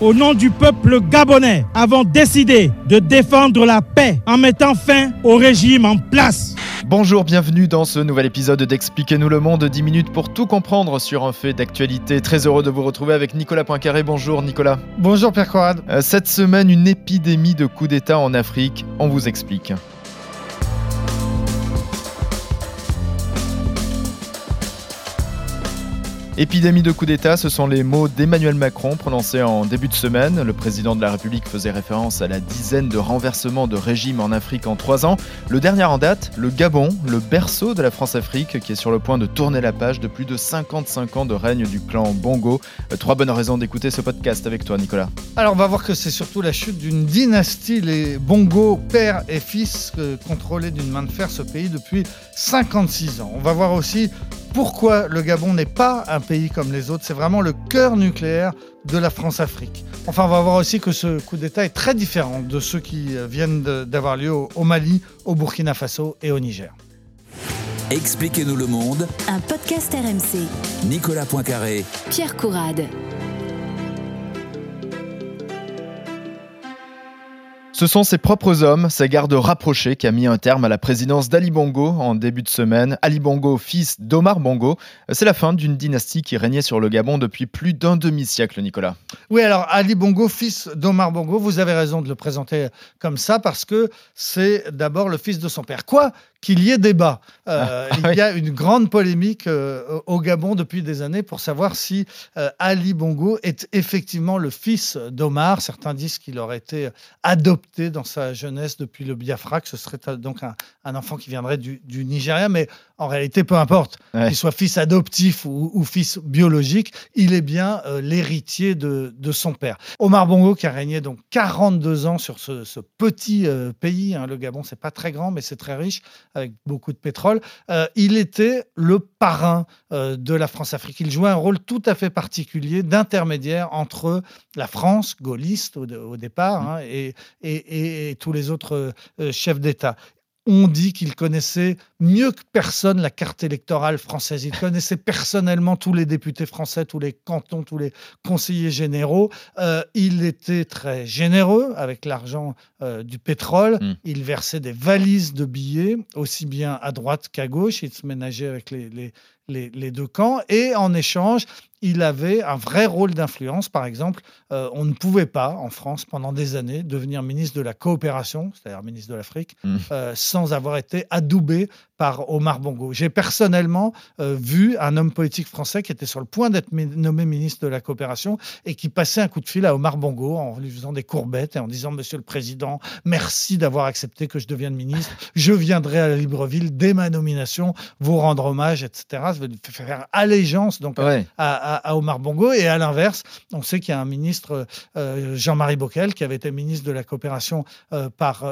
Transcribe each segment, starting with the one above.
au nom du peuple gabonais, avons décidé de défendre la paix en mettant fin au régime en place. Bonjour, bienvenue dans ce nouvel épisode d'Expliquez-nous le monde, 10 minutes pour tout comprendre sur un fait d'actualité. Très heureux de vous retrouver avec Nicolas Poincaré. Bonjour Nicolas. Bonjour Pierre Corrad. Euh, cette semaine, une épidémie de coups d'État en Afrique. On vous explique. Épidémie de coup d'État, ce sont les mots d'Emmanuel Macron prononcés en début de semaine. Le président de la République faisait référence à la dizaine de renversements de régime en Afrique en trois ans. Le dernier en date, le Gabon, le berceau de la France-Afrique, qui est sur le point de tourner la page de plus de 55 ans de règne du clan Bongo. Euh, trois bonnes raisons d'écouter ce podcast avec toi, Nicolas. Alors, on va voir que c'est surtout la chute d'une dynastie, les Bongo, père et fils, que contrôlaient d'une main de fer ce pays depuis 56 ans. On va voir aussi pourquoi le Gabon n'est pas un pays comme les autres? C'est vraiment le cœur nucléaire de la France-Afrique. Enfin, on va voir aussi que ce coup d'État est très différent de ceux qui euh, viennent d'avoir lieu au Mali, au Burkina Faso et au Niger. Expliquez-nous le monde. Un podcast RMC. Nicolas Poincaré. Pierre Courade. Ce sont ses propres hommes, sa garde rapprochée, qui a mis un terme à la présidence d'Ali Bongo en début de semaine. Ali Bongo, fils d'Omar Bongo, c'est la fin d'une dynastie qui régnait sur le Gabon depuis plus d'un demi-siècle, Nicolas. Oui, alors Ali Bongo, fils d'Omar Bongo, vous avez raison de le présenter comme ça parce que c'est d'abord le fils de son père. Quoi? Qu'il y ait débat. Euh, ah, il y a une grande polémique euh, au Gabon depuis des années pour savoir si euh, Ali Bongo est effectivement le fils d'Omar. Certains disent qu'il aurait été adopté dans sa jeunesse depuis le Biafra, que ce serait donc un, enfant qui viendrait du, Nigeria. Mais en réalité, peu importe qu'il soit fils adoptif ou, fils biologique, il est bien l'héritier de, son père. Omar Bongo qui a régné donc 42 ans sur ce, petit pays. Hein. le Gabon, c'est pas très grand, mais c'est très riche avec beaucoup de pétrole. Euh, il était le parrain euh, de la France-Afrique. Il jouait un rôle tout à fait particulier d'intermédiaire entre la France, gaulliste au, départ, hein, et, et, tous les autres euh, chefs d'État on dit qu'il connaissait mieux que personne la carte électorale française. Il connaissait personnellement tous les députés français, tous les cantons, tous les conseillers généraux. Euh, il était très généreux avec l'argent euh, du pétrole. Hmm. Il versait des valises de billets, aussi bien à droite qu'à gauche. Il se ménageait avec les, les, deux camps. Et en échange, il avait un vrai rôle d'influence. Par exemple, euh, on ne pouvait pas, en France, pendant des années, devenir ministre de la coopération, c'est-à-dire ministre de l'Afrique, mmh. euh, sans avoir été adoubé par Omar Bongo. J'ai personnellement euh, vu un homme politique français qui était sur le point d'être nommé ministre de la coopération et qui passait un coup de fil à Omar Bongo en lui faisant des courbettes et en disant Monsieur le Président, merci d'avoir accepté que je devienne ministre. Je viendrai à la Libreville dès ma nomination vous rendre hommage, etc. Ça veut faire allégeance donc à, Omar Bongo. Et à l'inverse, on sait qu'il y a un ministre, euh, Jean-Marie Bockel, qui avait été ministre de la coopération euh, par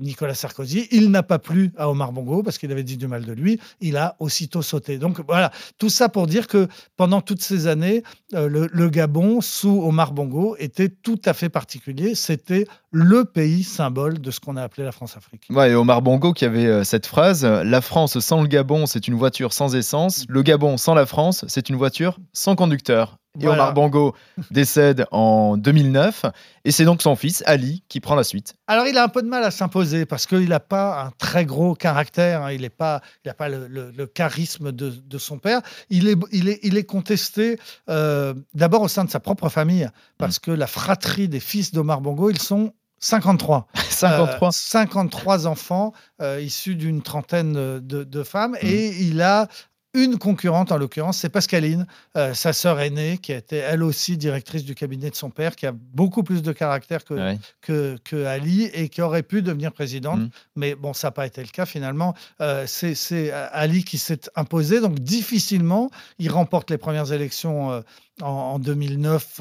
Nicolas Sarkozy. Il n'a pas plu à Omar Bongo parce qu'il avait dit du mal de lui, il a aussitôt sauté. Donc voilà, tout ça pour dire que pendant toutes ces années, euh, le, Gabon, sous Omar Bongo, était tout à fait particulier. C'était le pays symbole de ce qu'on a appelé la France-Afrique. Ouais, et Omar Bongo qui avait euh, cette phrase La France sans le Gabon, c'est une voiture sans essence. Le Gabon sans la France, c'est une voiture sans conducteur. Omar Bongo décède en 2009. Et c'est donc son fils, Ali, qui prend la suite. Alors, il a un peu de mal à s'imposer parce qu'il n'a pas un très gros caractère. Hein. Il n'a pas, il pas le, charisme de, son père. Il est, il est, il est contesté euh, d'abord au sein de sa propre famille parce mm. que la fratrie des fils d'Omar Bongo, ils sont 53. 53. 53 enfants euh, issus d'une trentaine de, femmes. Mm. Et il a une concurrente, en l'occurrence, c'est Pascaline, euh, sa sœur aînée, qui a été elle aussi directrice du cabinet de son père, qui a beaucoup plus de caractère que, que, Ali et qui aurait pu devenir présidente. Mm. Mais bon, ça n'a pas été le cas finalement. Euh, c'est euh, Ali qui s'est imposé, donc difficilement, il remporte les premières élections en, en, 2009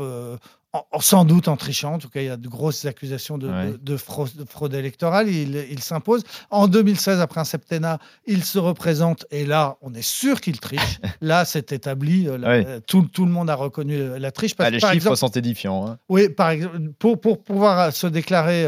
sans doute en trichant. En tout cas, il y a de grosses accusations de, fraude, électorale. Il, s'impose. En 2016, après un septennat, il se représente et là, on est sûr qu'il triche. là, c'est établi. Euh, tout, le monde a reconnu euh, la triche. Ah, les chiffres sont édifiants. Hein. Oui, par exemple, pour, pouvoir se déclarer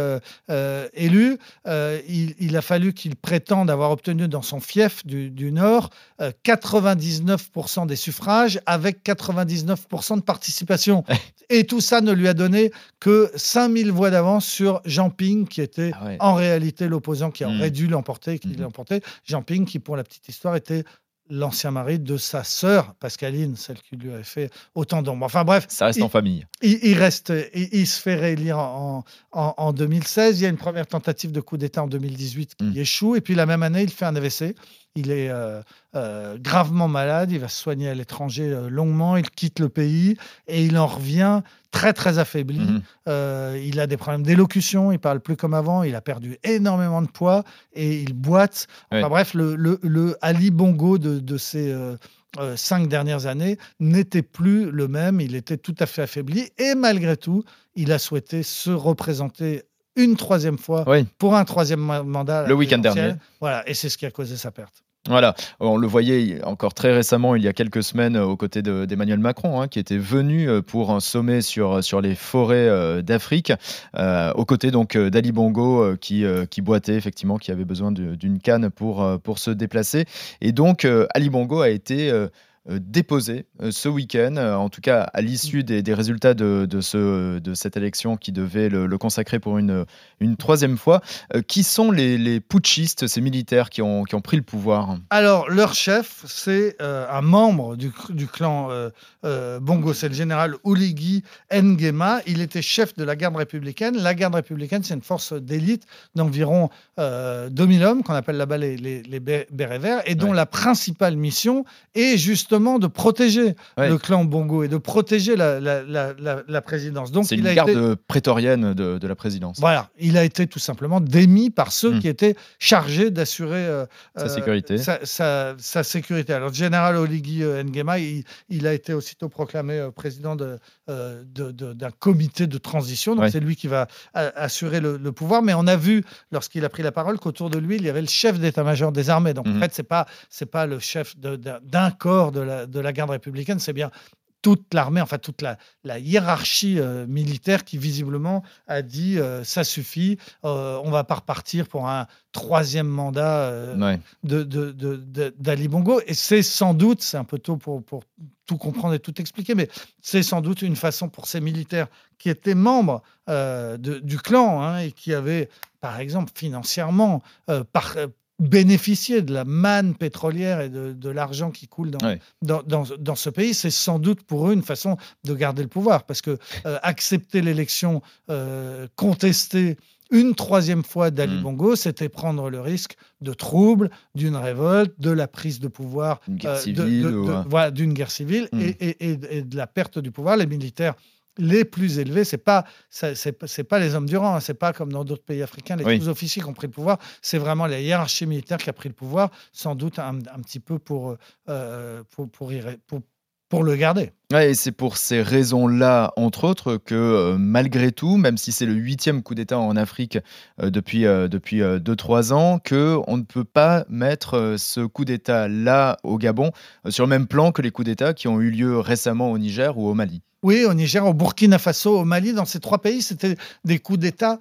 euh, élu, il, a fallu qu'il prétende avoir obtenu dans son fief du, du Nord 99% des suffrages avec 99% de participation. et tout ça ça ne lui a donné que 5000 voix d'avance sur Jean Ping, qui était Ah ouais. en réalité l'opposant qui aurait dû l'emporter, qui Mhm. l'a emporté. Jean Ping, qui pour la petite histoire était l'ancien mari de sa sœur, Pascaline, celle qui lui avait fait autant d'ombre. Enfin bref, Ça reste il- en famille. il, il reste, il, il se fait réélire en, en, en 2016. Il y a une première tentative de coup d'État en 2018 qui Mm. échoue. Et puis la même année, il fait un AVC. Il est euh, euh, gravement malade. Il va se soigner à l'étranger euh, longuement. Il quitte le pays et il en revient très très affaibli. Mhm. Il a des problèmes d'élocution. Il parle plus comme avant. Il a perdu énormément de poids et il boite. Enfin bref, le, le- le Ali Bongo de, de ces cinq dernières années n'était plus le même. Il était tout à fait affaibli et malgré tout, il a souhaité se représenter une troisième fois Oui. pour un troisième ma- mandat. Le week-end dernier. Voilà, et c'est ce qui a causé sa perte. Voilà, on le voyait encore très récemment, il y a quelques semaines, euh, aux côtés de- d'Emmanuel Macron, hein, qui était venu euh, pour un sommet sur, sur les forêts euh, d'Afrique, euh, aux côtés donc euh, d'Ali Bongo, euh, qui, euh, qui boitait effectivement, qui avait besoin d'une canne pour, euh, pour se déplacer. Et donc, euh, Ali Bongo a été euh, euh, déposé euh, ce week-end, euh, en tout cas à l'issue des, des résultats de, de, ce, de cette élection qui devait le, le consacrer pour une, une troisième fois. Euh, qui sont les, les putschistes, ces militaires qui ont, qui ont pris le pouvoir? Alors, leur chef, c'est euh, un membre du, du clan euh, euh, Bongo, c'est le général Oligui Nguema. Il était chef de la garde républicaine. La garde républicaine, c'est une force d'élite d'environ euh, 2000 hommes, qu'on appelle là-bas les, les, les bé- bérets verts, et dont Ouais. la principale mission est justement de protéger Ouais. le clan Bongo et de protéger la, la- la- la- présidence. Donc, C'est il une a garde été... prétorienne de, de la présidence. Voilà, il a été tout simplement démis par ceux Mm. qui étaient chargés d'assurer euh, Sa euh, sécurité. Sa, sa- sa sécurité. Alors, le général Oligui euh, Nguema, il, il a été aussitôt proclamé président de, euh, d'un comité de transition. Donc, Ouais. c'est lui qui va assurer le, le pouvoir. Mais on a vu, lorsqu'il a pris la parole, qu'autour de lui, il y avait le chef d'état-major des armées. Donc, Mhm. en fait, c'est pas c'est pas le chef d'un, corps de la, de la garde républicaine, c'est bien toute l'armée, enfin toute la, la hiérarchie euh, militaire qui visiblement a dit euh, ça suffit, euh, on va pas repartir pour un troisième mandat Ouais. de, d'Ali Bongo. Et c'est sans doute, c'est un peu tôt pour, pour tout comprendre et tout expliquer, mais c'est sans doute une façon pour ces militaires qui étaient membres euh, de- du clan hein, et qui avaient, par exemple, financièrement, euh, par, euh, bénéficié de la manne pétrolière et de, de l'argent qui coule dans, Ouais. dans, dans- dans ce pays, c'est sans doute pour eux une façon de garder le pouvoir. Parce que accepter l'élection contestée une troisième fois d'Ali Mm. Bongo, c'était prendre le risque de troubles, d'une révolte, de la prise de pouvoir, guerre euh, de- civile de- ou, de- euh, voilà, d'une guerre civile Mm. et, et- et- et de la perte du pouvoir. Les militaires les plus élevés, c'est pas c'est pas- les hommes du rang, hein, c'est pas comme dans d'autres pays africains les Oui. sous-officiers qui ont pris le pouvoir, c'est vraiment la hiérarchie militaire qui a pris le pouvoir, sans doute un, un petit peu pour euh, pour, pour, pour pour le garder. Ouais, et c'est pour ces raisons-là, entre autres, que euh, malgré tout, même si c'est le huitième coup d'État en Afrique euh, depuis, euh, depuis 2-3 ans, que on ne peut pas mettre euh, ce coup d'État-là au Gabon euh, sur le même plan que les coups d'État qui ont eu lieu récemment au Niger ou au Mali. Oui, au Niger, au Burkina Faso, au Mali, dans ces trois pays, c'était des coups d'État,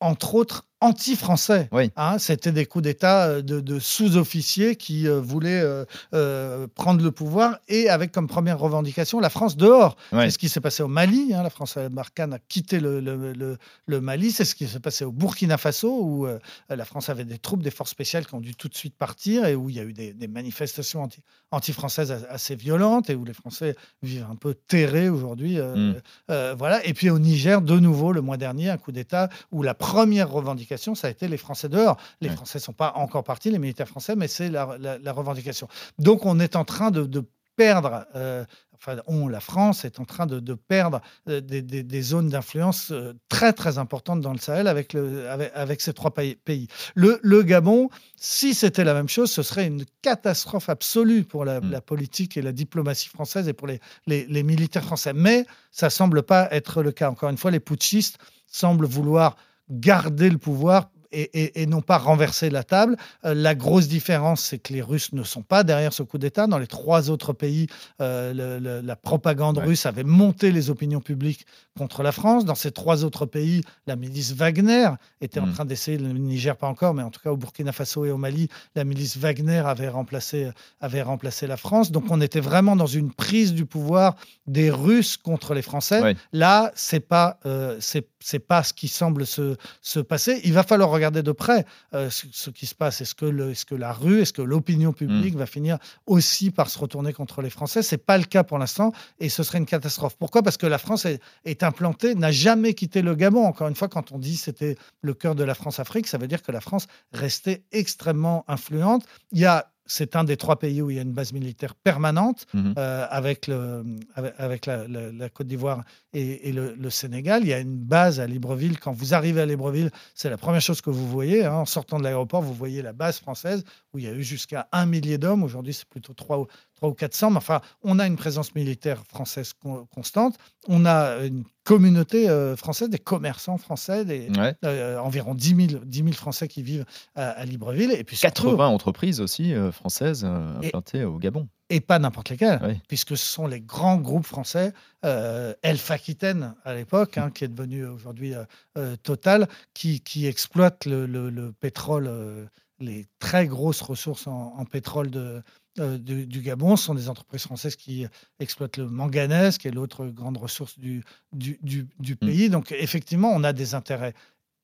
entre autres, anti-français. Oui. Hein, c'était des coups d'État euh, de, de sous-officiers qui euh, voulaient euh, euh, prendre le pouvoir et avec comme première revendication la France dehors. C'est ce qui s'est passé au Mali. hein, la France Barkhane a quitté le, le- le- le Mali. C'est ce qui s'est passé au Burkina Faso où la France avait des troupes, des forces spéciales qui ont dû tout de suite partir et où il y a eu des, des manifestations anti- anti-françaises as- assez violentes et où les Français vivent un peu terrés aujourd'hui. euh, Mm. euh, voilà. Et puis au Niger, de nouveau, le mois dernier, un coup d'État où la première revendication, ça a été les Français dehors. Les Ouais. Français ne sont pas encore partis, les militaires français, mais c'est la, la- la revendication. Donc on est en train de, de perdre, euh, enfin on, la France est en train de, de perdre euh, des, des- des zones d'influence euh, très très importantes dans le Sahel avec, le, avec, avec ces trois pays-. Le, le Gabon, si c'était la même chose, ce serait une catastrophe absolue pour la, Mm. la politique et la diplomatie française et pour les, les, les militaires français. Mais ça semble pas être le cas. Encore une fois, les putschistes semblent vouloir garder le pouvoir et, et- et non pas renverser la table. Euh, la grosse différence, c'est que les Russes ne sont pas derrière ce coup d'État. Dans les trois autres pays, euh, le- le- la propagande Ouais. russe avait monté les opinions publiques contre la France. Dans ces trois autres pays, la milice Wagner était en Mm. train d'essayer, le Niger pas encore, mais en tout cas au Burkina Faso et au Mali, la milice Wagner avait remplacé, avait remplacé la France. Donc on était vraiment dans une prise du pouvoir des Russes contre les Français. Ouais. Là, c'est pas, euh, c'est pas ce qui semble se, se passer. Il va falloir regarder de près euh, ce, ce qui se passe. Est-ce que, le- est-ce que la rue, est-ce que l'opinion publique va finir aussi par se retourner contre les Français? C'est pas le cas pour l'instant, et ce serait une catastrophe. Pourquoi? Parce que la France est, est implantée, n'a jamais quitté le Gabon. Encore une fois, quand on dit c'était le cœur de la France-Afrique, ça veut dire que la France restait extrêmement influente. Il y a c'est un des trois pays où il y a une base militaire permanente Mhm. euh, avec, le, avec, avec la, la- la Côte d'Ivoire et, et le, le Sénégal. Il y a une base à Libreville. Quand vous arrivez à Libreville, c'est la première chose que vous voyez. hein. En sortant de l'aéroport, vous voyez la base française où il y a eu jusqu'à un millier d'hommes. Aujourd'hui, c'est plutôt 3 ou, 3 ou 400. Mais enfin, on a une présence militaire française con- constante. On a une communauté euh, française, des commerçants français, des, Ouais. euh, environ 10 000, 10 000 Français qui vivent à, à Libreville. Et puis surtout- 80 entreprises aussi euh, françaises euh, implantées au Gabon. et pas n'importe lesquels, Oui. puisque ce sont les grands groupes français, euh, Elf Aquitaine à l'époque, hein, qui est devenu aujourd'hui euh, euh, Total, qui, qui exploite le, le- le pétrole, euh, les très grosses ressources en, en pétrole de, euh, du, du Gabon. Ce sont des entreprises françaises qui exploitent le manganèse, qui est l'autre grande ressource du, du, du- du pays. Donc effectivement, on a des intérêts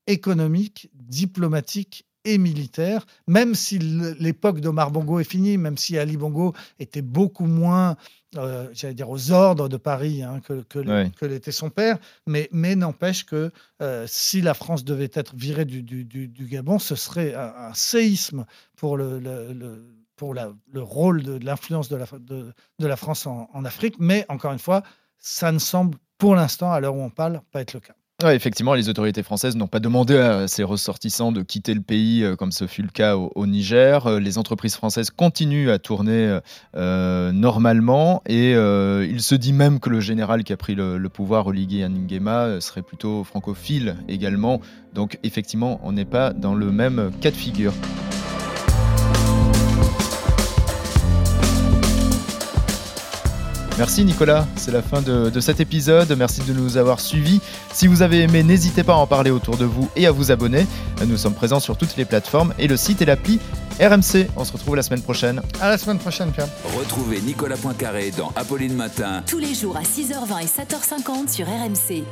économiques, diplomatiques et militaires, même si l'époque d'Omar Bongo est finie, même si Ali Bongo était beaucoup moins, euh, j'allais dire, aux ordres de Paris hein, que, que, l'était son père, mais, mais n'empêche que euh, si la France devait être virée du, du- du- du Gabon, ce serait un, un séisme pour le, le- le- pour le rôle de, l'influence de la, France en, Afrique, mais encore une fois, ça ne semble pour l'instant, à l'heure où on parle, pas être le cas. Effectivement, les autorités françaises n'ont pas demandé à ces ressortissants de quitter le pays euh, comme ce fut le cas au, Niger. Euh, Les entreprises françaises continuent à tourner euh, normalement et il se dit même que le général qui a pris le, le pouvoir, Oligui Nguema, serait plutôt francophile également. Donc effectivement, on n'est pas dans le même cas de figure. Merci Nicolas, c'est la fin de, de cet épisode. Merci de nous avoir suivis. Si vous avez aimé, n'hésitez pas à en parler autour de vous et à vous abonner. Nous sommes présents sur toutes les plateformes et le site et l'appli RMC. On se retrouve la semaine prochaine. À la semaine prochaine, Pierre. Retrouvez Nicolas Poincaré dans Apolline Matin. Tous les jours à 6h20 et 7h50 sur RMC.